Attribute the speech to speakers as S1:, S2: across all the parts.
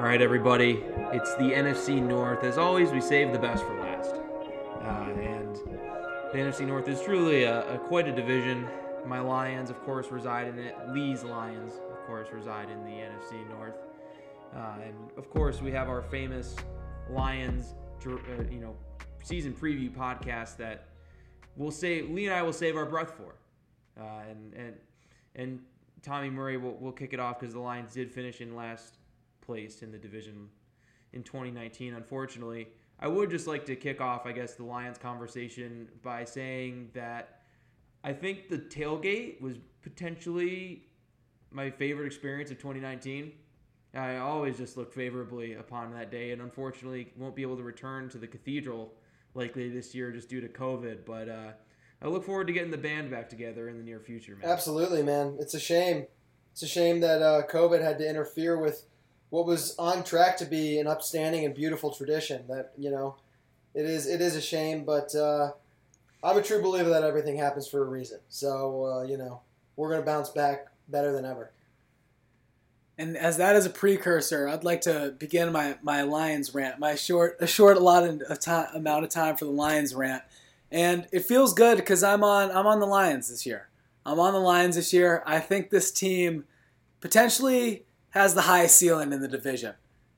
S1: All right, everybody. It's the NFC North. As always, we save the best for last. Uh, and the NFC North is truly a, a, quite a division. My Lions, of course, reside in it. Lee's Lions, of course, reside in the NFC North. Uh, and of course, we have our famous Lions, uh, you know, season preview podcast that we'll say Lee and I will save our breath for. Uh, and and and Tommy Murray will will kick it off because the Lions did finish in last place in the division in 2019. Unfortunately, I would just like to kick off, I guess, the Lions conversation by saying that I think the tailgate was potentially my favorite experience of 2019. I always just look favorably upon that day, and unfortunately, won't be able to return to the cathedral likely this year just due to COVID. But uh, I look forward to getting the band back together in the near future, man.
S2: Absolutely, man. It's a shame. It's a shame that uh, COVID had to interfere with what was on track to be an upstanding and beautiful tradition. That you know, it is it is a shame, but uh, I'm a true believer that everything happens for a reason. So uh, you know, we're gonna bounce back better than ever.
S3: And as that is a precursor, I'd like to begin my, my Lions rant, my short a short allotted of time, amount of time for the Lions rant, and it feels good because I'm on I'm on the Lions this year. I'm on the Lions this year. I think this team potentially has the highest ceiling in the division.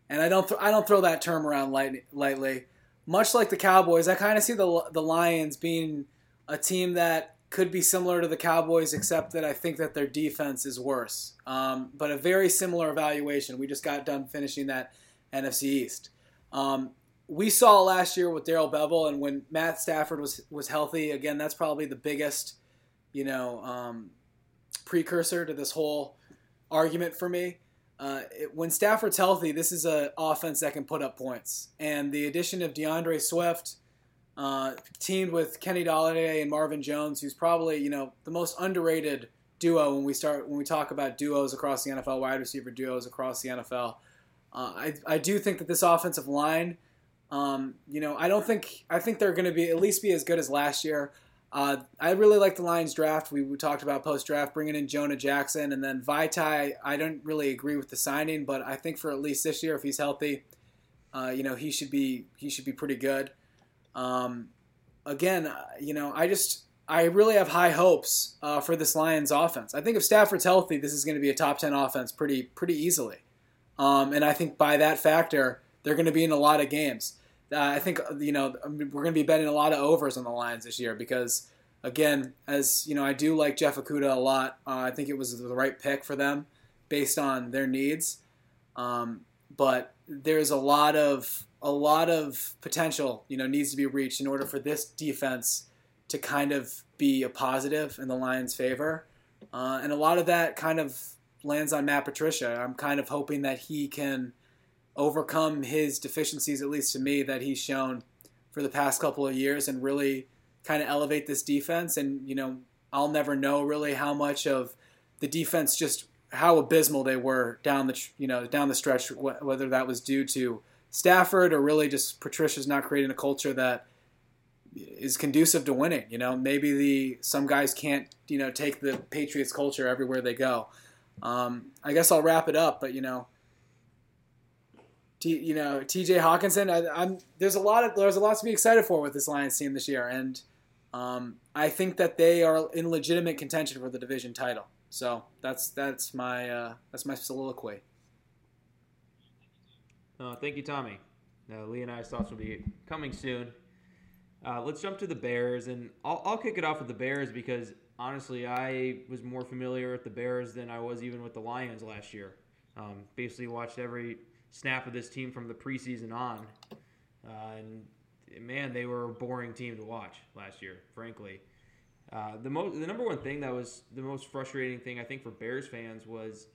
S3: And I don't th- I don't throw that term around light- lightly. Much like the Cowboys, I kind of see the the Lions being a team that could be similar to the Cowboys, except that I think that their defense is worse. Um, but a very similar evaluation. We just got done finishing that NFC East. Um, we saw last year with Darrell Bevell, and when Matt Stafford was was healthy, again, that's probably the biggest, you know, um, precursor to this whole argument for me. Uh, it, when Stafford's healthy, this is an offense that can put up points. And the addition of DeAndre Swift, uh, teamed with Kenny Golladay and Marvin Jones, who's probably you know the most underrated duo when we start when we talk about duos across the NFL, wide receiver duos across the NFL. Uh, I, I do think that this offensive line, um, you know, I don't think I think they're going to be at least be as good as last year. Uh, I really like the Lions draft. We, we talked about post draft bringing in Jonah Jackson and then Vaitai. I don't really agree with the signing, but I think for at least this year, if he's healthy, uh, you know he should be he should be pretty good. Um, again, uh, you know I just I really have high hopes uh, for this Lions offense. I think if Stafford's healthy, this is going to be a top ten offense pretty pretty easily. Um, and I think by that factor, they're going to be in a lot of games. Uh, I think you know we're going to be betting a lot of overs on the Lions this year because again, as you know, I do like Jeff Okudah a lot. Uh, I think it was the right pick for them based on their needs. Um, but there's a lot of a lot of potential, you know, needs to be reached in order for this defense to kind of be a positive in the Lions' favor. Uh, and a lot of that kind of lands on Matt Patricia. I'm kind of hoping that he can overcome his deficiencies, at least to me, that he's shown for the past couple of years and really kind of elevate this defense. And, you know, I'll never know really how much of the defense just how abysmal they were down the, you know, down the stretch, whether that was due to Stafford or really just Patricia's not creating a culture that is conducive to winning. You know, maybe the some guys can't, you know, take the Patriots culture everywhere they go. Um, I guess I'll wrap it up, but you know, T, you know, T.J. Hockenson. I, am there's a lot of there's a lot to be excited for with this Lions team this year, and um, I think that they are in legitimate contention for the division title. So that's that's my uh, that's my soliloquy.
S1: Uh, thank you, Tommy. Uh, Lee and I's thoughts will be coming soon. Uh, let's jump to the Bears, and I'll, I'll kick it off with the Bears because honestly, I was more familiar with the Bears than I was even with the Lions last year. Um, basically, watched every snap of this team from the preseason on. Uh, and man, they were a boring team to watch last year, frankly. Uh, the most, the number one thing that was the most frustrating thing I think for Bears fans was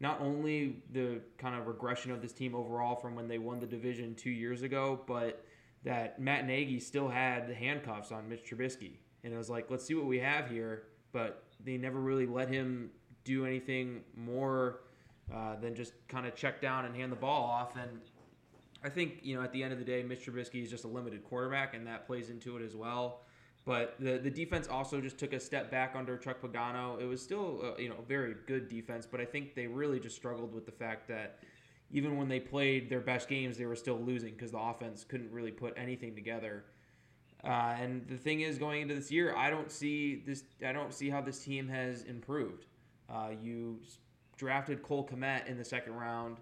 S1: not only the kind of regression of this team overall from when they won the division two years ago, but that Matt Nagy still had the handcuffs on Mitch Trubisky, and it was like, let's see what we have here, but they never really let him do anything more uh, than just kind of check down and hand the ball off. And I think you know at the end of the day, Mitch Trubisky is just a limited quarterback, and that plays into it as well. But the the defense also just took a step back under Chuck Pagano. It was still uh, you know a very good defense, but I think they really just struggled with the fact that even when they played their best games, they were still losing because the offense couldn't really put anything together. Uh, and the thing is, going into this year, I don't see this. I don't see how this team has improved. Uh, you drafted Cole Kmet in the second round,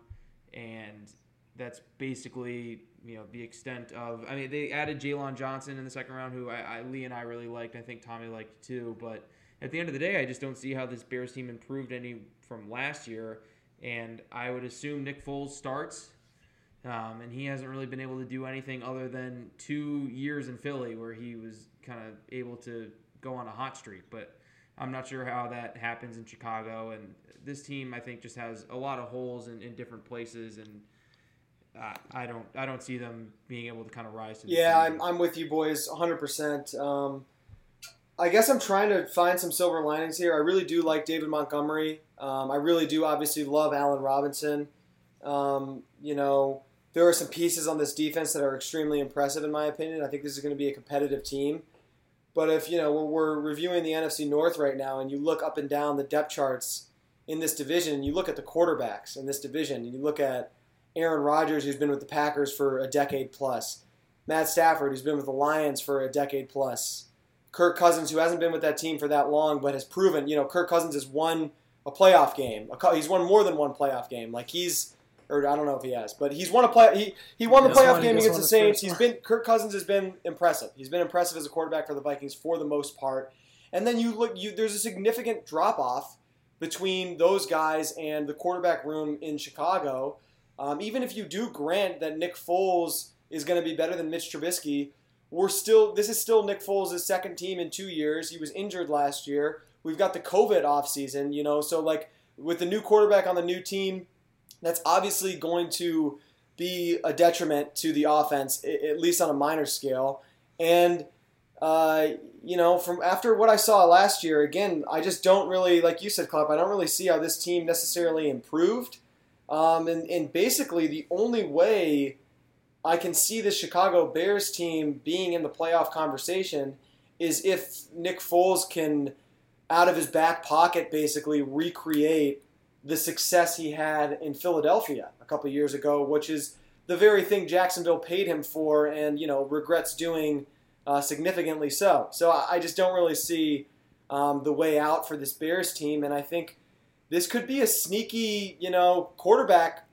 S1: and that's basically you know the extent of. I mean, they added Jaylon Johnson in the second round, who I, I Lee and I really liked. I think Tommy liked too. But at the end of the day, I just don't see how this Bears team improved any from last year. And I would assume Nick Foles starts, um, and he hasn't really been able to do anything other than two years in Philly where he was kind of able to go on a hot streak. But I'm not sure how that happens in Chicago. And this team, I think, just has a lot of holes in, in different places and uh, I don't I don't see them being able to kind of rise to. The
S2: Yeah. I'm, I'm with you boys 100%. Um, I guess I'm trying to find some silver linings here. I really do like David Montgomery. Um, I really do obviously love Allen Robinson. Um, you know, there are some pieces on this defense that are extremely impressive in my opinion. I think this is going to be a competitive team. But if, you know, we're, we're reviewing the NFC North right now and you look up and down the depth charts in this division, and you look at the quarterbacks in this division, and you look at Aaron Rodgers, who's been with the Packers for a decade plus, Matt Stafford, who's been with the Lions for a decade plus, Kirk Cousins, who hasn't been with that team for that long, but has proven, you know, Kirk Cousins has won a playoff game. He's won more than one playoff game. Like he's, or I don't know if he has, but he's won a play. He he won the
S3: Yes,
S2: playoff game against the Saints. He's been Kirk Cousins has been impressive. He's been impressive as a quarterback for the Vikings for the most part. And then you look, you there's a significant drop off between those guys and the quarterback room in Chicago. Um, even if you do grant that Nick Foles is going to be better than Mitch Trubisky, we're still this is still Nick Foles' second team in two years. He was injured last year. We've got the COVID offseason, you know, so like with the new quarterback on the new team, that's obviously going to be a detriment to the offense, at least on a minor scale. And uh, you know, from after what I saw last year, again, I just don't really, like you said, Club, I don't really see how this team necessarily improved. Um, and, and basically, the only way I can see the Chicago Bears team being in the playoff conversation is if Nick Foles can, out of his back pocket, basically recreate the success he had in Philadelphia a couple years ago, which is the very thing Jacksonville paid him for and, you know, regrets doing uh, significantly so. So I, just don't really see um, the way out for this Bears team, and I think this could be a sneaky, you know, quarterback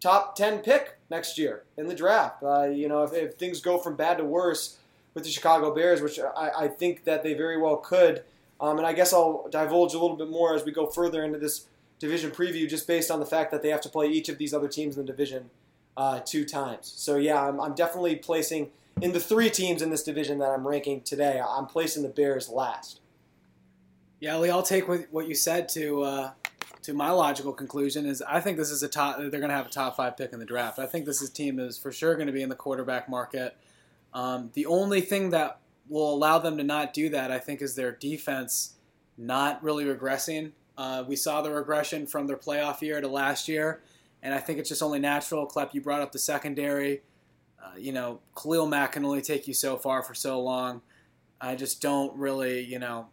S2: top 10 pick next year in the draft. Uh, you know, if, if things go from bad to worse with the Chicago Bears, which I, I think that they very well could. Um, and I guess I'll divulge a little bit more as we go further into this division preview, just based on the fact that they have to play each of these other teams in the division uh, two times. So yeah, I'm, I'm definitely placing in the three teams in this division that I'm ranking today. I'm placing the Bears last.
S3: Yeah, Lee, I'll take what, you said to uh, to my logical conclusion is I think this is a top. They're going to have a top five pick in the draft. I think this is, team is for sure going to be in the quarterback market. Um, the only thing that will allow them to not do that, I think, is their defense not really regressing. Uh, we saw the regression from their playoff year to last year, and I think it's just only natural. Klepp, you brought up the secondary. Uh, you know, Khalil Mack can only take you so far for so long. I just don't really, you know,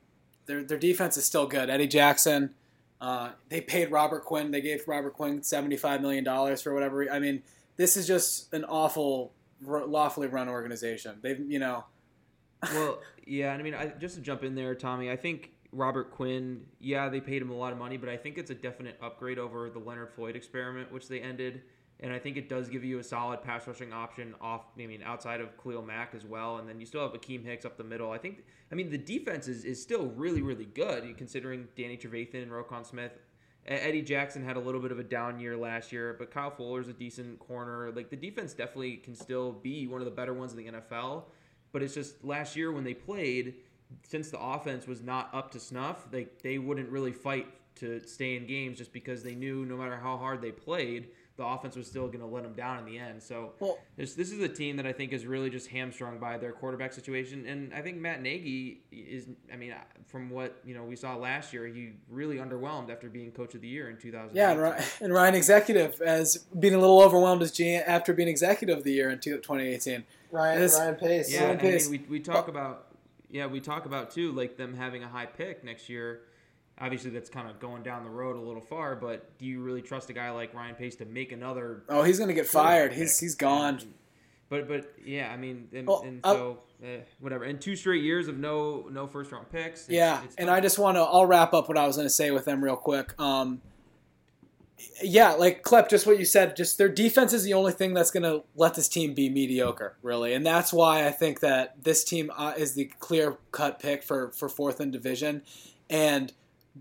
S3: their their defense is still good. Eddie Jackson, uh, they paid Robert Quinn. They gave Robert Quinn seventy five million dollars for whatever. I mean, this is just an awful, lawfully run organization. They've, you know,
S1: well, yeah, and I mean, I, just to jump in there, Tommy, I think Robert Quinn, yeah, they paid him a lot of money, but I think it's a definite upgrade over the Leonard Floyd experiment, which they ended. And I think it does give you a solid pass rushing option off, I mean, outside of Khalil Mack as well. And then you still have Akiem Hicks up the middle. I think, I mean, the defense is, is still really, really good considering Danny Trevathan and Roquan Smith. Eddie Jackson had a little bit of a down year last year, but Kyle Fuller's a decent corner. Like the defense definitely can still be one of the better ones in the NFL. But it's just last year when they played, since the offense was not up to snuff, they they wouldn't really fight to stay in games just because they knew no matter how hard they played, the offense was still going to let them down in the end. So
S3: well,
S1: this this is a team that I think is really just hamstrung by their quarterback situation, and I think Matt Nagy is. I mean, from what you know we saw last year, he really underwhelmed after being coach of the year in 2000.
S3: yeah, and Ryan, and Ryan Executive as being a little overwhelmed as GM after being Executive of the Year in 2018.
S2: Ryan, Ryan Pace.
S1: Yeah,
S3: Ryan
S1: and I mean, we, we talk about yeah we talk about too like them having a high pick next year, obviously that's kind of going down the road a little far. But do you really trust a guy like Ryan Pace to make another?
S3: Oh, he's gonna get fired. He's he's gone.
S1: But but yeah, I mean, and,
S3: Well,
S1: and so eh, whatever. And two straight years of no no first round picks. It's-
S3: Yeah,
S1: it's
S3: and. I just want to. I'll wrap up what I was going to say with them real quick. Um, yeah, like Klep, just what you said. Just their defense is the only thing that's going to let this team be mediocre, really, and that's why I think that this team uh, is the clear cut pick for for fourth in division. And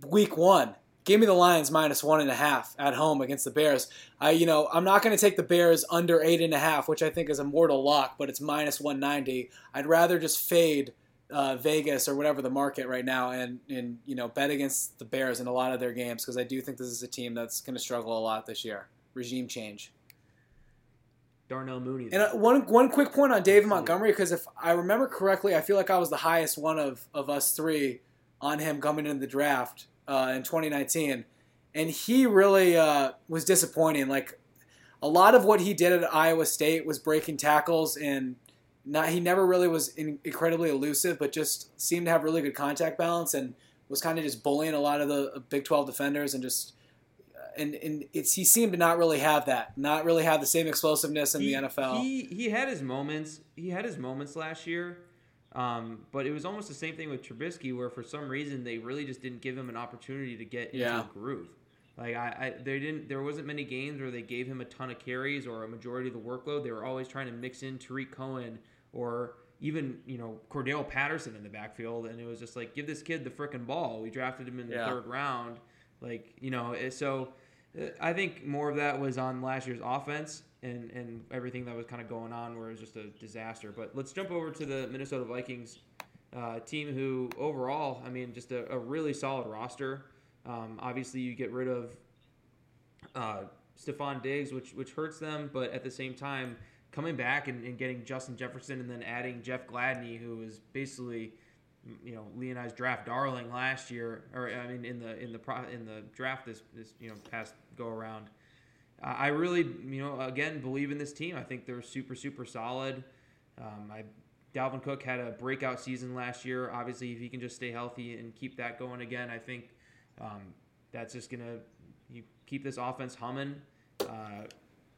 S3: week one, give me the Lions minus one and a half at home against the Bears. I, you know, I'm not going to take the Bears under eight and a half, which I think is a mortal lock, but it's minus 190. I'd rather just fade uh, Vegas or whatever the market right now and and you know bet against the Bears in a lot of their games because I do think this is a team that's going to struggle a lot this year. Regime change.
S1: Darnell Mooney.
S3: And uh, one one quick point on David Montgomery because if I remember correctly, I feel like I was the highest one of of us three on him coming into the draft uh, in 2019, and he really uh, was disappointing. Like a lot of what he did at Iowa State was breaking tackles and. Not, he never really was in, incredibly elusive, but just seemed to have really good contact balance and was kind of just bullying a lot of the Big 12 defenders and just and and it's he seemed to not really have that, not really have the same explosiveness in
S1: he,
S3: the NFL.
S1: He he had his moments. He had his moments last year, um, but it was almost the same thing with Trubisky, where for some reason they really just didn't give him an opportunity to get into a groove. Like I, I, they didn't. There wasn't many games where they gave him a ton of carries or a majority of the workload. They were always trying to mix in Tarik Cohen or even you know Cordarrelle Patterson in the backfield, and it was just like give this kid the frickin' ball. We drafted him in the
S3: Yeah.
S1: third round, like you know. So uh, I think more of that was on last year's offense and and everything that was kind of going on, where it was just a disaster. But let's jump over to the Minnesota Vikings uh, team, who overall, I mean, just a, a really solid roster. Um, obviously, you get rid of uh, Stefon Diggs, which which hurts them, but at the same time, coming back and, and getting Justin Jefferson and then adding Jeff Gladney, who was basically you know Lee and I's draft darling last year, or I mean in the in the pro, in the draft this this you know past go around. I really you know again believe in this team. I think they're super super solid. Um, I Dalvin Cook had a breakout season last year. Obviously, if he can just stay healthy and keep that going again, I think um, that's just gonna keep this offense humming. Uh,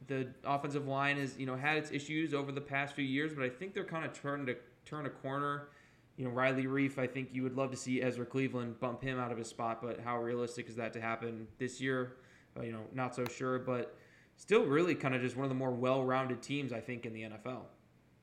S1: the offensive line has you know had its issues over the past few years, but I think they're kind of trying to turn a corner. You know, Riley Reiff, I think you would love to see Ezra Cleveland bump him out of his spot, but how realistic is that to happen this year? Uh, you know, not so sure, but still really kind of just one of the more well-rounded teams I think in the NFL.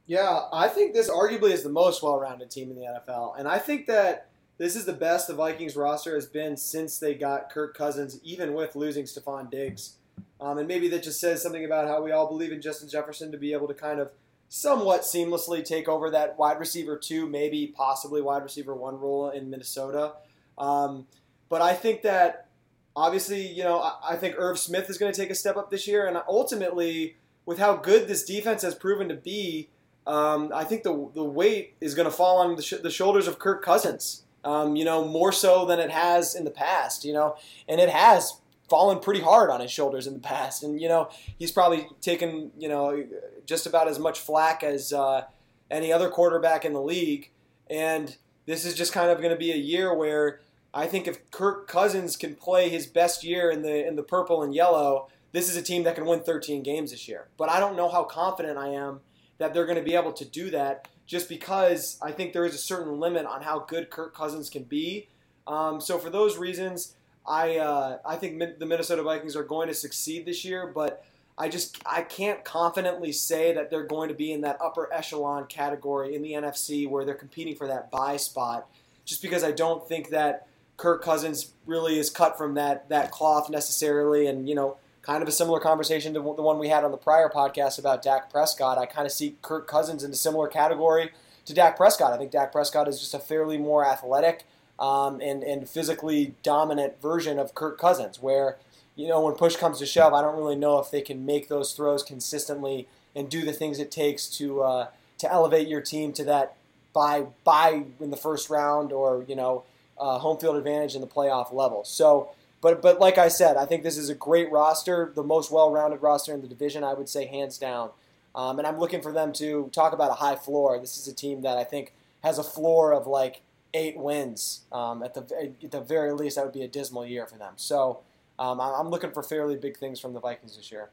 S2: Yeah, I think this arguably is the most well-rounded team in the NFL, and I think that this is the best the Vikings roster has been since they got Kirk Cousins, even with losing Stefon Diggs. Um, and maybe that just says something about how we all believe in Justin Jefferson to be able to kind of somewhat seamlessly take over that wide receiver two, maybe possibly wide receiver one role in Minnesota. Um, but I think that obviously, you know, I, I think Irv Smith is going to take a step up this year, and ultimately, with how good this defense has proven to be, um, I think the the weight is going to fall on the, sh- the shoulders of Kirk Cousins. Um, you know, more so than it has in the past. You know, and it has fallen pretty hard on his shoulders in the past. And you know, he's probably taken you know just about as much flack as uh, any other quarterback in the league. And this is just kind of going to be a year where I think if Kirk Cousins can play his best year in the in the purple and yellow, this is a team that can win 13 games this year. But I don't know how confident I am that they're going to be able to do that just because I think there is a certain limit on how good Kirk Cousins can be. Um, so for those reasons, I uh, I think the Minnesota Vikings are going to succeed this year, but I just I can't confidently say that they're going to be in that upper echelon category in the NFC where they're competing for that buy spot, just because I don't think that Kirk Cousins really is cut from that that cloth necessarily, and you know kind of a similar conversation to the one we had on the prior podcast about Dak Prescott. I kind of see Kirk Cousins in a similar category to Dak Prescott. I think Dak Prescott is just a fairly more athletic um, and, and physically dominant version of Kirk Cousins, where, you know, when push comes to shove, I don't really know if they can make those throws consistently and do the things it takes to, uh, to elevate your team to that by, by in the first round or, you know, uh, home field advantage in the playoff level. So, but but like I said, I think this is a great roster, the most well-rounded roster in the division. I would say hands down, um, and I'm looking for them to talk about a high floor. This is a team that I think has a floor of like
S4: eight wins. Um, at the at the very least, that would be a dismal year for them. So um, I'm looking for fairly big things from the Vikings this year.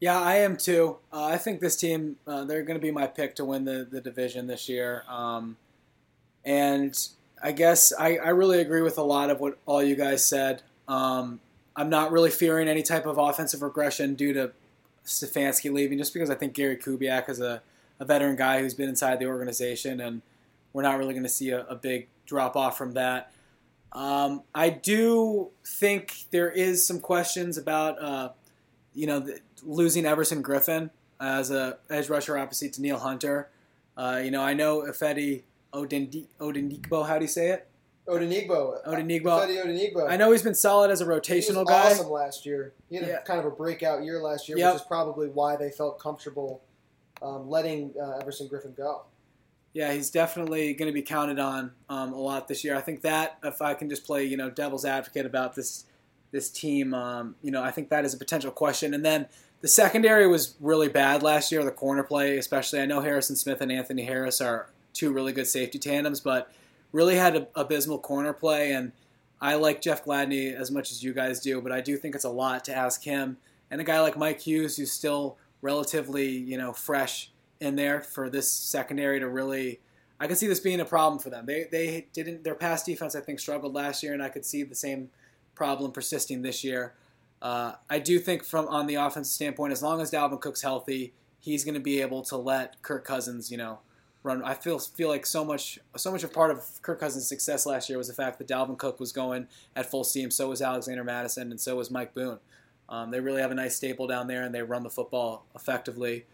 S3: Yeah, I am too. Uh, I think this team, uh, they're going to be my pick to win the, the division this year. Um, and I guess I, I really agree with a lot of what all you guys said. Um, I'm not really fearing any type of offensive regression due to Stefanski leaving, just because I think Gary Kubiak is a, a veteran guy who's been inside the organization, and we're not really going to see a, a big drop off from that. Um, I do think there is some questions about, uh, you know, the, losing Everson Griffen as a edge rusher opposite to Neil Hunter. Uh, you know, I know Ifedi Odendi- Odenigbo, how do you say it?
S2: Odenigbo.
S3: Odenigbo.
S2: Odenigbo.
S3: I know he's been solid as a
S2: He was
S3: rotational guy.
S2: awesome last year. He had
S3: Yeah.
S2: a kind of a breakout year last year,
S3: Yep.
S2: which is probably why they felt comfortable um, letting uh, Everson Griffen go.
S3: Yeah, he's definitely going to be counted on um, a lot this year. I think that if I can just play, you know, devil's advocate about this this team, um, you know, I think that is a potential question. And then the secondary was really bad last year. The corner play, especially, I know Harrison Smith and Anthony Harris are two really good safety tandems, but really had an abysmal corner play. And I like Jeff Gladney as much as you guys do, but I do think it's a lot to ask him and a guy like Mike Hughes, who's still relatively, you know, fresh in there for this secondary to really. I could see this being a problem for them. They they didn't their pass defense I think struggled last year, and I could see the same problem persisting this year. Uh, I do think from on the offensive standpoint, as long as Dalvin Cook's healthy, he's going to be able to let Kirk Cousins, you know, run. I feel feel like so much so much of part of Kirk Cousins' success last year was the fact that Dalvin Cook was going at full steam. So was Alexander Mattison, and so was Mike Boone. Um, they really have a nice staple down there, and they run the football effectively.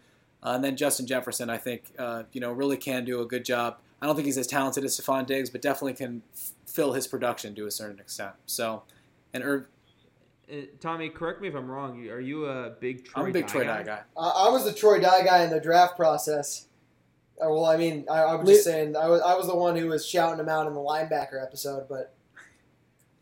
S3: Uh, and then Justin Jefferson, I think, uh, you know, really can do a good job. I don't think he's as talented as Stefon Diggs, but definitely can f- fill his production to a certain extent. So, and Irv,
S1: Uh, Tommy, correct me if I'm wrong. Are you a big Troy
S3: I'm a big
S1: Dye
S3: Troy Dye guy.
S2: Uh, I was the Troy Dye guy in the draft process. Uh, well, I mean, I, I was
S3: Le-
S2: just saying, I was I was the one who was shouting him out in the linebacker episode. But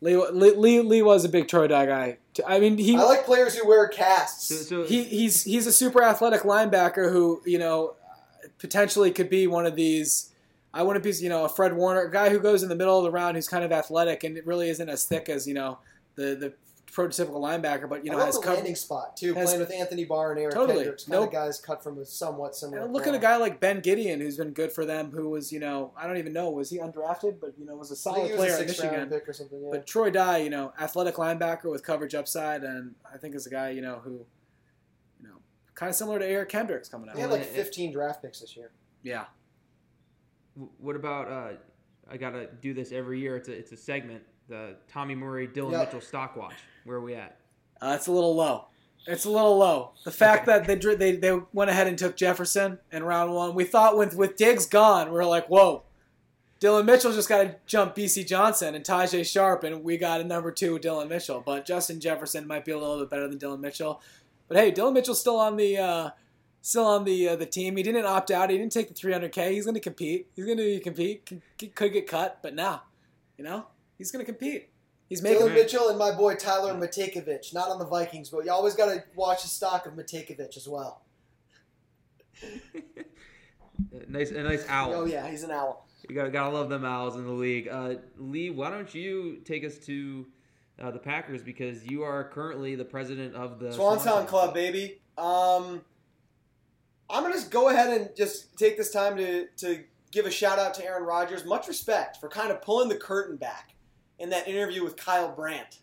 S3: Lee, Lee, Lee, Lee was a big Troy Dye guy. T- I mean, he
S2: I like players who wear casts.
S1: So, so
S3: he, he's he's a super athletic linebacker who you know potentially could be one of these. I want to be you know a Fred Warner a guy who goes in the middle of the round who's kind of athletic and it really isn't as thick as you know the the prototypical linebacker, but you know
S2: I love
S3: has
S2: the
S3: cover.
S2: landing spot too,
S3: has-
S2: playing with Anthony Barr and Eric
S3: Totally.
S2: Kendricks, kind
S3: Nope.
S2: of guys cut from a somewhat similar.
S3: And look at a guy like Ben Gedeon, who's been good for them. Who was, you know, I don't even know, was he undrafted? But you know, was a solid
S2: was
S3: player
S2: a
S3: at
S2: sixth
S3: Michigan.
S2: pick or something. Yeah.
S3: But Troy Dye, you know, athletic linebacker with coverage upside, and I think is a guy, you know, who, you know, kind of similar to Eric Kendricks coming out.
S2: he had like 15 draft picks this year.
S3: Yeah,
S1: what about? Uh, I gotta do this every year. It's a it's a segment. The Tommy Murray, Dillon
S2: Yep.
S1: Mitchell stock watch. Where are we at?
S3: uh, it's a little low. It's a little low. The fact that they, they they went ahead and took Jefferson in round one, we thought with with Diggs gone, we were like, whoa. Dillon Mitchell just got to jump Bisi Johnson and Tajae Sharpe, and we got a number two Dillon Mitchell. But Justin Jefferson might be a little bit better than Dillon Mitchell. But hey, Dillon Mitchell's still on the uh, still on the uh, the team. He didn't opt out. He didn't take the 300k. He's going to compete. He's going to compete. C- could get cut, but now, you know, he's going to compete. He's making.
S2: Dillon Mitchell and my boy Tyler Matakevich, not on the Vikings, but you always got to watch the stock of Matakevich as well.
S1: Nice a nice owl.
S2: Oh yeah, he's an owl.
S1: You gotta gotta love them owls in the league. Uh, Lee, why don't you take us to uh, the Packers because you are currently the president of the
S2: Swanton Club, baby. Um, I'm gonna just go ahead and just take this time to to give a shout out to Aaron Rodgers. Much respect for kind of pulling the curtain back in that interview with Kyle Brandt,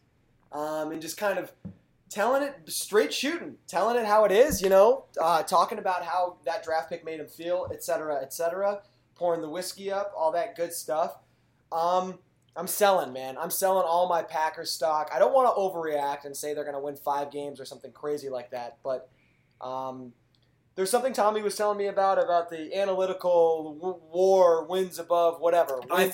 S2: um, and just kind of telling it straight shooting, telling it how it is. You know, uh, talking about how that draft pick made him feel, et cetera, et cetera. Pouring the whiskey up, all that good stuff. Um, I'm selling, man. I'm selling all my Packers stock. I don't want to overreact and say they're going to win five games or something crazy like that, but um, there's something Tommy was telling me about about the analytical w- war wins above whatever. Win-.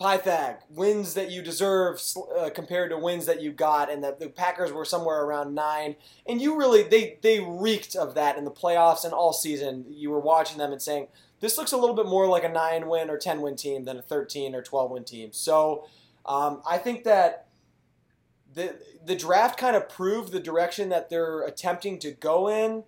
S3: Pythag
S2: wins that you deserve uh, compared to wins that you got, and that the Packers were somewhere around nine. And you really they they reeked of that in the playoffs and all season. You were watching them and saying this looks a little bit more like a nine win or ten win team than a thirteen or twelve win team. So um, I think that the the draft kind of proved the direction that they're attempting to go in.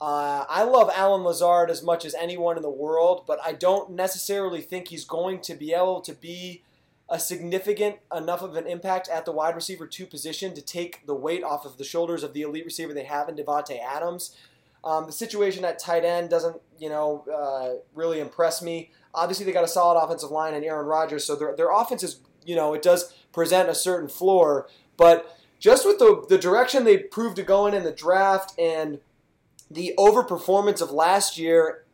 S2: Uh, I love Allen Lazard as much as anyone in the world, but I don't necessarily think he's going to be able to be a significant enough of an impact at the wide receiver two position to take the weight off of the shoulders of the elite receiver they have in Davante Adams. Um, the situation at tight end doesn't, you know, uh, really impress me. Obviously, they got a solid offensive line and Aaron Rodgers, so their their offense is, you know, it does present a certain floor. But just with the the direction they proved to go in in the draft and the overperformance of last year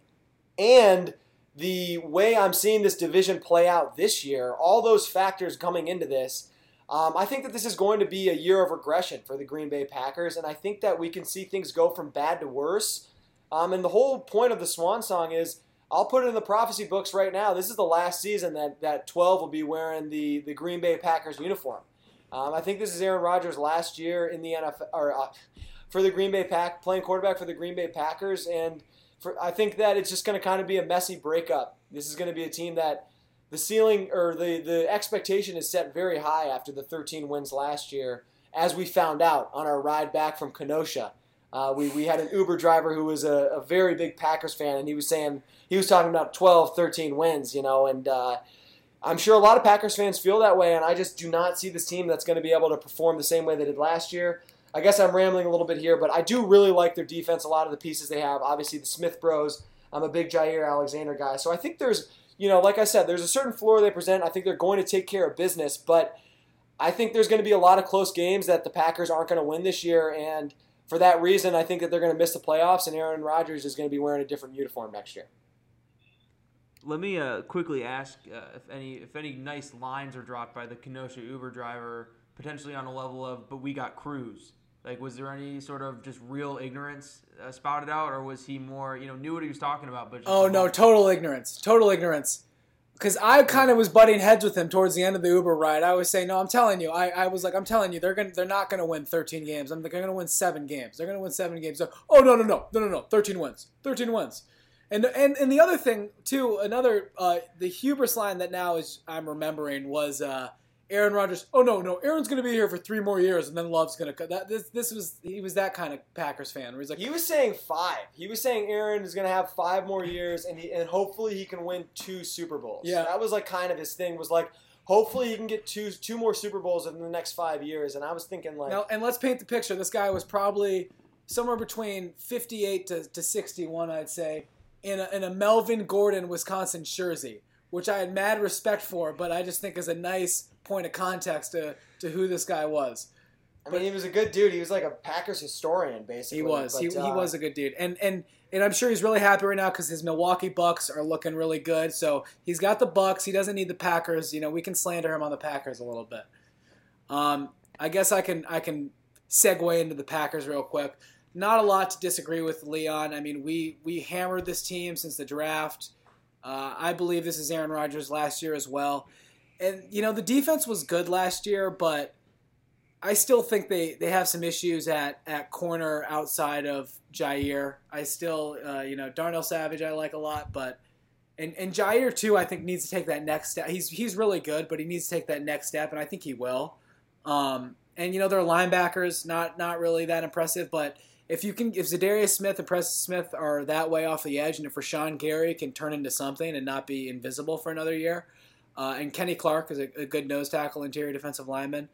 S2: and the way I'm seeing this division play out this year, all those factors coming into this, um, I think that this is going to be a year of regression for the Green Bay Packers, and I think that we can see things go from bad to worse. Um, and the whole point of the Swan Song is I'll put it in the prophecy books right now. This is the last season that, that 12 will be wearing the, the Green Bay Packers uniform. Um, I think this is Aaron Rodgers' last year in the NFL, or uh, for the Green Bay Pack, playing quarterback for the Green Bay Packers, and for, I think that it's just going to kind of be a messy breakup. This is going to be a team that the ceiling or the, the expectation is set very high after the 13 wins last year, as we found out on our ride back from Kenosha. Uh, we, we had an Uber driver who was a, a, very big Packers fan, and he was saying, he was talking about 12, 13 wins, you know, and uh, I'm sure a lot of Packers fans feel that way, and I just do not see this team that's going to be able to perform the same way they did last year. I guess I'm rambling a little bit here, but I do really like their defense. A lot of the pieces they have, obviously the Smith Bros. I'm a big Jaire Alexander guy, so I think there's, you know, like I said, there's a certain floor they present. I think they're going to take care of business, but I think there's going to be a lot of close games that the Packers aren't going to win this year, and for that reason, I think that they're going to miss the playoffs, and Aaron Rodgers is going to be wearing a different uniform next year.
S1: Let me uh, quickly ask uh, if any if any nice lines are dropped by the Kenosha Uber driver, potentially on a level of, but we got Cruz. Like, was there any sort of just real ignorance uh, spouted out, or was he more, you know, knew what he was talking about? But
S3: oh no, total ignorance, total ignorance. Because I kind of was butting heads with him towards the end of the Uber ride. I was saying, no, I'm telling you, I, I was like, I'm telling you, they're gonna, they're not gonna win 13 games. I'm, like, they're gonna win seven games. They're gonna win seven games. So, oh no, no, no, no, no, no, 13 wins, 13 wins. And and and the other thing too, another uh, the hubris line that now is I'm remembering was. Uh, Aaron Rodgers. Oh no, no, Aaron's going to be here for three more years, and then Love's going to cut. That this this was he was that kind of Packers fan where he's like
S2: he was saying five. He was saying Aaron is going to have five more years, and he and hopefully he can win two Super Bowls.
S3: Yeah,
S2: that was like kind of his thing. Was like hopefully he can get two two more Super Bowls in the next five years. And I was thinking like
S3: now, and let's paint the picture. This guy was probably somewhere between fifty eight to, to sixty one, I'd say, in a, in a Melvin Gordon Wisconsin jersey, which I had mad respect for, but I just think is a nice point of context to, to who this guy was.
S2: I mean, he was a good dude. He was like a Packers historian, basically.
S3: He was.
S2: But,
S3: he,
S2: uh,
S3: he was a good dude, and and and I'm sure he's really happy right now because his Milwaukee Bucks are looking really good. So he's got the Bucks. He doesn't need the Packers. You know, we can slander him on the Packers a little bit. Um, I guess I can I can segue into the Packers real quick. Not a lot to disagree with Leon. I mean, we we hammered this team since the draft. Uh, I believe this is Aaron Rodgers last year as well and you know the defense was good last year, but I still think they, they have some issues at, at corner outside of Jaire. I still uh, you know Darnell Savage I like a lot, but and and Jaire too I think needs to take that next step. He's he's really good, but he needs to take that next step, and I think he will. Um, and you know their linebackers not not really that impressive, but if you can if Za'Darius Smith and Preston Smith are that way off the edge, and if Rashan Gary can turn into something and not be invisible for another year, uh, and Kenny Clark is a, a, good nose tackle, interior defensive lineman.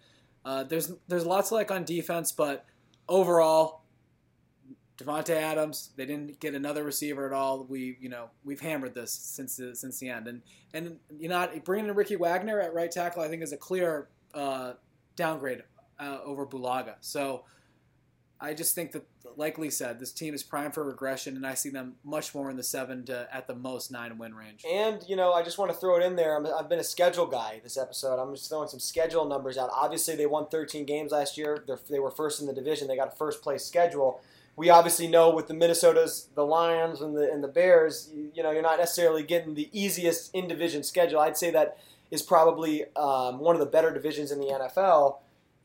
S3: Uh, there's there's lots like on defense, but overall, Davante Adams, they didn't get another receiver at all. We you know we've hammered this since the, since the end, and and you know bringing in Ricky Wagner at right tackle, I think is a clear uh, downgrade uh, over Bulaga. So I just think that, like Lee said, this team is primed for regression, and I see them much more in the seven to at the most nine win range.
S2: And you know, I just want to throw it in there. i have been a schedule guy this episode. I'm just throwing some schedule numbers out. Obviously, they won 13 games last year. They're, they were first in the division. They got a first place schedule. We obviously know with the Minnesotas, the Lions, and the and the Bears, you, you know, you're not necessarily getting the easiest in division schedule. I'd say that is probably um, one of the better divisions in the NFL.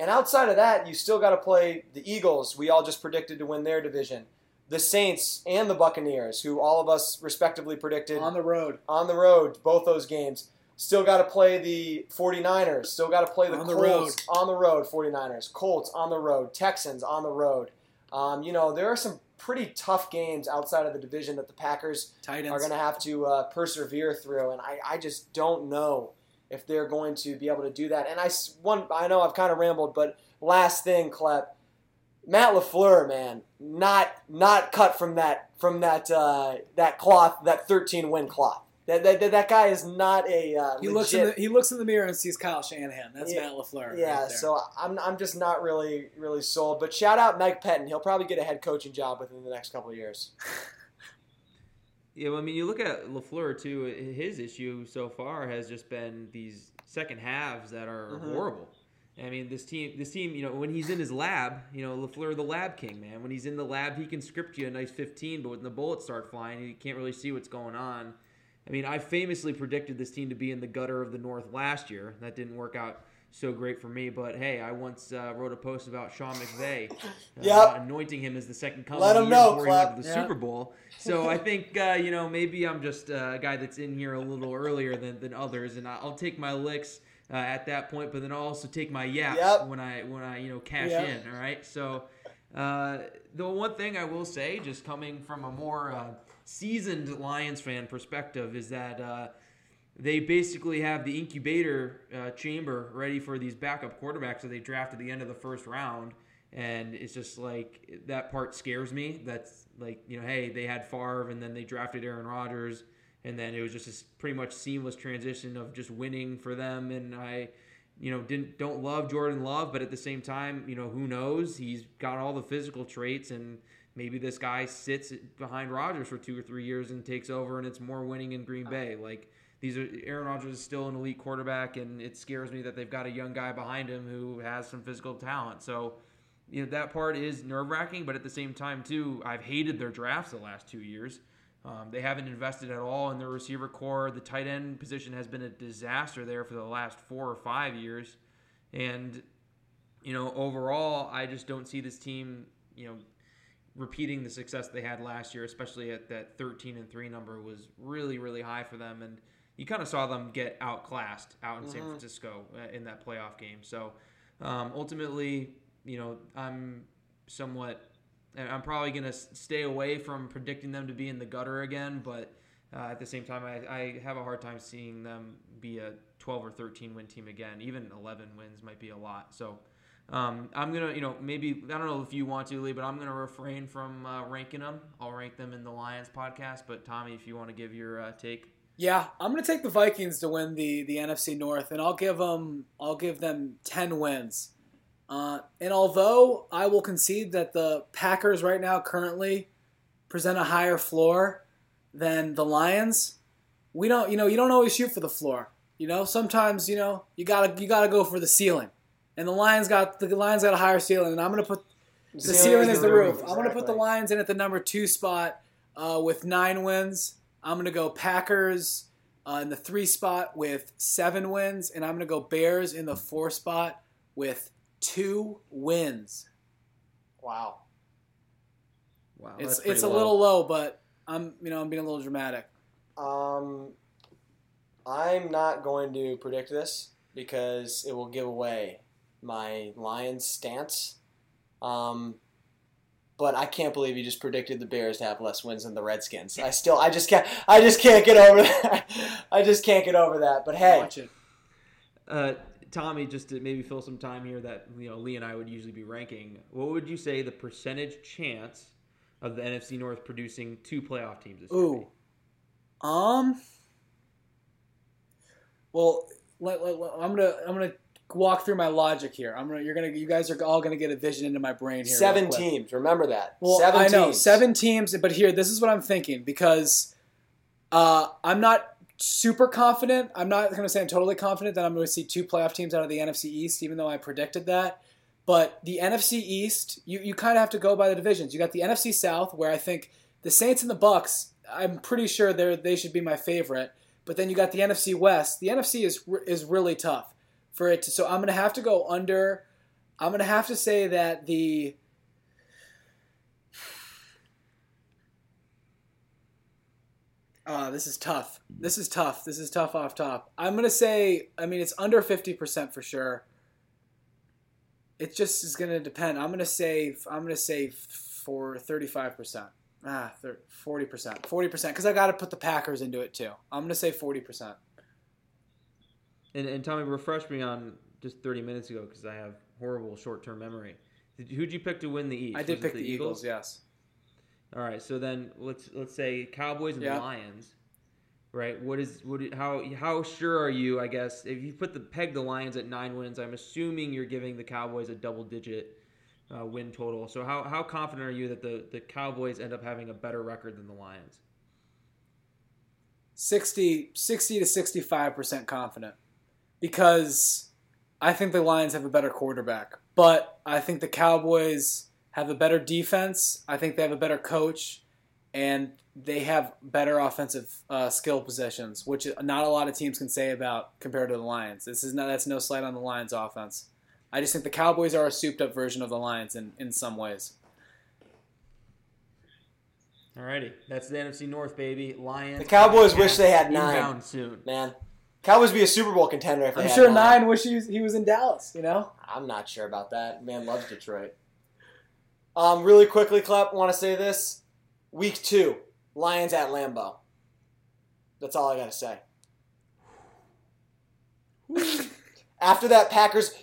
S2: And outside of that, you still got to play the Eagles. We all just predicted to win their division. The Saints and the Buccaneers, who all of us respectively predicted
S3: on the road.
S2: On the road, both those games. Still got to play the 49ers. Still got to play the
S3: on
S2: Colts
S3: road.
S2: on the road, 49ers. Colts on the road. Texans on the road. Um, you know, there are some pretty tough games outside of the division that the Packers
S3: Titans.
S2: are going to have to uh, persevere through, and I, I just don't know if they're going to be able to do that. And I one I know I've kind of rambled, but last thing, Klep, Matt Lafleur, man, not not cut from that from that uh, that cloth, that 13 win cloth. That, that, that, guy is not a uh,
S3: he looks in the he looks in the mirror and sees Kyle Shanahan. That's
S2: Yeah.
S3: Matt Lafleur.
S2: yeah,
S3: right
S2: so I'm, I'm just not really really sold. But shout out Mike Pettine. He'll probably get a head coaching job within the next couple of years.
S1: Yeah, well, I mean, you look at Lafleur too. His issue so far has just been these second halves that are
S2: Mhm.
S1: horrible. I mean, this team, this team, you know, when he's in his lab, you know, Lafleur, the lab king, man. When he's in the lab, he can script you a nice 15, but when the bullets start flying, you can't really see what's going on. I mean, I famously predicted this team to be in the gutter of the North last year. That didn't work out so great for me, but hey, I once uh, wrote a post about Sean McVay, uh,
S2: Yep.
S1: anointing him as the second coming
S2: Let
S1: the
S2: him know,
S1: before he went to the
S3: Yeah.
S1: Super Bowl. So I think uh, you know maybe I'm just uh, a guy that's in here a little earlier than, than others, and I'll take my licks uh, at that point, but then I'll also take my yaps
S2: Yep.
S1: when I when I you know cash
S3: Yep.
S1: in. All right, so. Uh, the one thing I will say, just coming from a more uh, seasoned Lions fan perspective, is that uh, they basically have the incubator uh, chamber ready for these backup quarterbacks that they draft at the end of the first round. And it's just like that part scares me. That's like, you know, hey, they had Favre and then they drafted Aaron Rodgers. And then it was just a pretty much seamless transition of just winning for them. And I, you know, didn't don't love Jordan Love, but at the same time, you know, who knows? He's got all the physical traits, and maybe this guy sits behind Rodgers for two or three years and takes over, and it's more winning in Green Bay. Like these are Aaron Rodgers is still an elite quarterback, and it scares me that they've got a young guy behind him who has some physical talent. So. You know that part is nerve wracking, but at the same time too, I've hated their drafts the last two years. Um, they haven't invested at all in their receiver core. The tight end position has been a disaster there for the last four or five years. And, you know, overall, I just don't see this team, you know, repeating the success they had last year, especially at that 13 and 3 number was really, really high for them. And you kind of saw them get outclassed out in San Francisco uh, in that playoff game. So um, ultimately, you know, I'm somewhat I'm probably going to stay away from predicting them to be in the gutter again, but uh, at the same time, I, I have a hard time seeing them be a 12 or 13 win team again. Even 11 wins might be a lot. So um, I'm going to, you know, maybe, I don't know if you want to, Lee, but I'm going to refrain from uh, ranking them. I'll rank them in the Lions podcast. But Tommy, if you want to give your uh, take.
S3: Yeah, I'm gonna take the Vikings to win the the NFC North, and I'll give them I'll give them ten wins. Uh, and although I will concede that the Packers right now currently present a higher floor than the Lions, we don't you know you don't always shoot for the floor. You know sometimes you know you gotta you gotta go for the ceiling, and the Lions got the Lions got a higher ceiling, and I'm gonna put the ceiling is the roof. I'm going to put the Lions in at the number two spot uh, with nine wins. I'm going to go Packers uh, in the three spot with seven wins, and I'm going to go Bears in the four spot with two wins.
S2: Wow.
S1: Wow.
S3: it's
S1: that's pretty
S3: it's a
S1: low.
S3: little low, but I'm you know I'm being a little dramatic.
S2: Um, I'm not going to predict this because it will give away my Lions stance. Um, but I can't believe you just predicted the Bears to have less wins than the Redskins. I still, I just can't, I just can't get over that. I just can't get over that. But hey,
S3: Watch it.
S1: Uh, Tommy, just to maybe fill some time here that you know Lee and I would usually be ranking. What would you say the percentage chance of the NFC North producing two playoff teams this year?
S3: Ooh. Um. Well, let, let- let- I'm gonna I'm gonna walk through my logic here. I'm gonna you're gonna you guys are all gonna get a vision into my brain here.
S2: seven teams. Remember that.
S3: Well,
S2: seven
S3: I know
S2: teams.
S3: seven teams, but here this is what I'm thinking because uh, I'm not super confident. I'm not going to say I'm totally confident that I'm going to see two playoff teams out of the NFC East, even though I predicted that. But the NFC East, you, you kind of have to go by the divisions. You got the NFC South, where I think the Saints and the Bucks. I'm pretty sure they they should be my favorite. But then you got the NFC West. The NFC is is really tough for it to. So I'm going to have to go under. I'm going to have to say that the Uh, this is tough. This is tough. This is tough off top. I'm gonna say. I mean, it's under fifty percent for sure. it just is going to depend. I'm going to say I'm going to say for 35 percent. Ah, forty percent, forty percent, because I got to put the Packers into it too. I'm gonna say forty percent.
S1: And, and Tommy, refresh me on just thirty minutes ago because I have horrible short-term memory. Did, who'd you pick to win the East?
S3: I did
S1: Was
S3: pick
S1: it
S3: the, Eagles? Yes.
S1: All right, so then let's let's say Cowboys and
S3: Yeah.
S1: Lions. Right. What is what? How how sure are you? I guess if you put the peg the Lions at nine wins, I'm assuming you're giving the Cowboys a double-digit uh, win total. So how how confident are you that the the Cowboys end up having a better record than the Lions?
S3: 60, 60 to 65% confident because I think the Lions have a better quarterback, but I think the Cowboys have a better defense. I think they have a better coach, and they have better offensive uh, skill positions, which not a lot of teams can say about compared to the Lions. This is no, that's no slight on the Lions' offense. I just think the Cowboys are a souped-up version of the Lions in, in some ways.
S1: Alrighty, that's the NFC North, baby. Lions.
S2: The Cowboys wish they had nine.
S1: Soon.
S2: Man, Cowboys be a Super Bowl contender if
S3: I'm sure
S2: nine.
S3: nine wish he was, he was in Dallas. You know.
S2: I'm not sure about that. Man loves Detroit. Um, really quickly, Clep, want to say this. Week two, Lions at Lambeau. That's all I got to say. After that, Packers.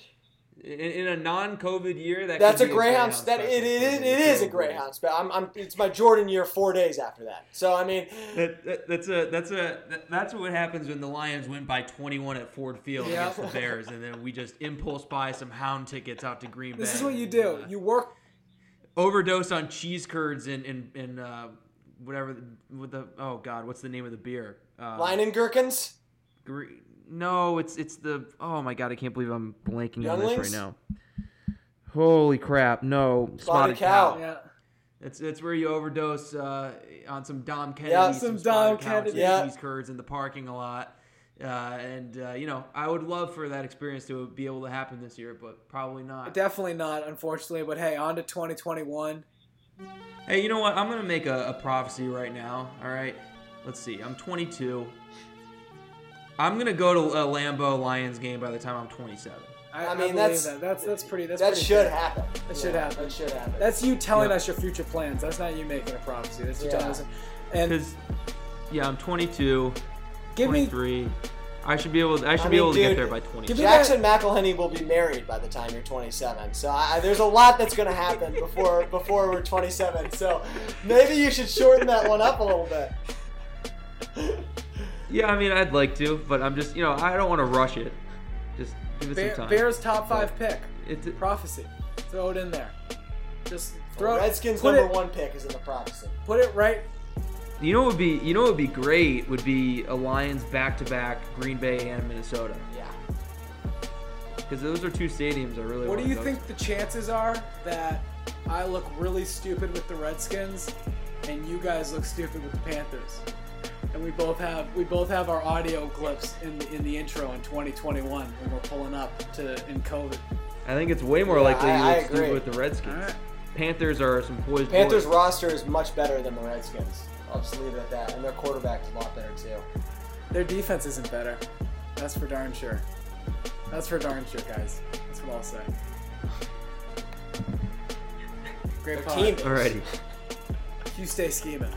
S1: In, in a non-COVID year, that
S2: That's a
S1: could be
S2: Greyhound.
S1: Greyhound
S2: That it, it, it, it is a Greyhound. Spe- I'm, I'm, it's my Jordan year. Four days after that. So I mean,
S1: That, that, that's a that's a that, that's what happens when the Lions win by 21 at Ford Field
S3: Yeah.
S1: against the Bears, and then we just impulse buy some hound tickets out to Green Bay.
S3: This is what you do.
S1: and, uh,
S3: You work
S1: overdose on cheese curds and and, and uh, whatever the, with the oh god, what's the name of the beer? Uh,
S2: Leinenkugel's.
S1: Gre- no, it's it's the oh my god, I can't believe I'm blanking on this right now. Holy crap! No,
S2: Spotted cow.
S3: Yeah.
S1: It's it's where you overdose uh, on some Dom Kennedy,
S2: Yeah,
S3: some
S1: spotted
S3: Dom
S1: cow,
S3: Kennedy.
S1: some
S2: Yeah.
S1: cheese curds in the parking lot. Uh, and uh, you know, I would love for that experience to be able to happen this year, but probably not.
S3: Definitely not, unfortunately. But hey, on to 2021.
S1: Hey, you know what? I'm gonna make a, a prophecy right now. All right, let's see. I'm 22. I'm gonna go to a Lambeau Lions game by the time I'm 27.
S3: I,
S2: I
S3: I
S2: mean,
S3: believe
S2: that's-
S3: that. That's that's pretty. That's
S2: that
S3: pretty
S2: should
S3: fair.
S2: happen.
S3: That should happen.
S2: That should happen.
S3: That's you telling
S1: Yeah.
S3: us your future plans. That's not you making a prophecy. That's you
S2: Yeah.
S3: telling us. And
S1: yeah, I'm 22,
S3: give me
S1: 23. I should be able. I should
S2: I
S1: be
S2: mean,
S1: able to get there by 20.
S3: give me-
S2: Jackson McElhenney will be married by the time you're 27. So I, there's a lot that's going to happen before before we're 27. So maybe you should shorten that one up a little bit.
S1: Yeah, I mean, I'd like to, but I'm just, you know, I don't want to rush it. Just give it
S3: Bear,
S1: some time.
S3: Bears top five pick
S1: It's, a,
S3: prophecy. Throw it in there. Just throw it.
S2: Redskins
S3: put
S2: number
S3: it,
S2: one pick is in the prophecy.
S3: Put it right.
S1: you know, what would be, you know, what would be great would be a Lions back-to-back Green Bay and Minnesota,
S2: Yeah.
S1: because those are two stadiums I really.
S3: What
S1: wanna
S3: do you
S1: go
S3: think the chances are that I look really stupid with the Redskins, and you guys look stupid with the Panthers? And we both have we both have our audio clips in the, in the intro in 2021 when we're pulling up to in COVID.
S1: I think it's way more
S2: Yeah,
S1: likely
S2: I-
S1: you
S2: I
S1: look stupid
S2: agree.
S1: with the Redskins.
S3: All right.
S1: Panthers are some poised
S2: Panthers
S1: boys.
S2: roster is much better than the Redskins. I'll just leave it at that. And their quarterback is a lot better too.
S3: Their defense isn't better. That's for darn sure. That's for darn sure, guys. That's what I'll say. Great pod.
S2: team is.
S1: Alrighty.
S3: You stay scheming.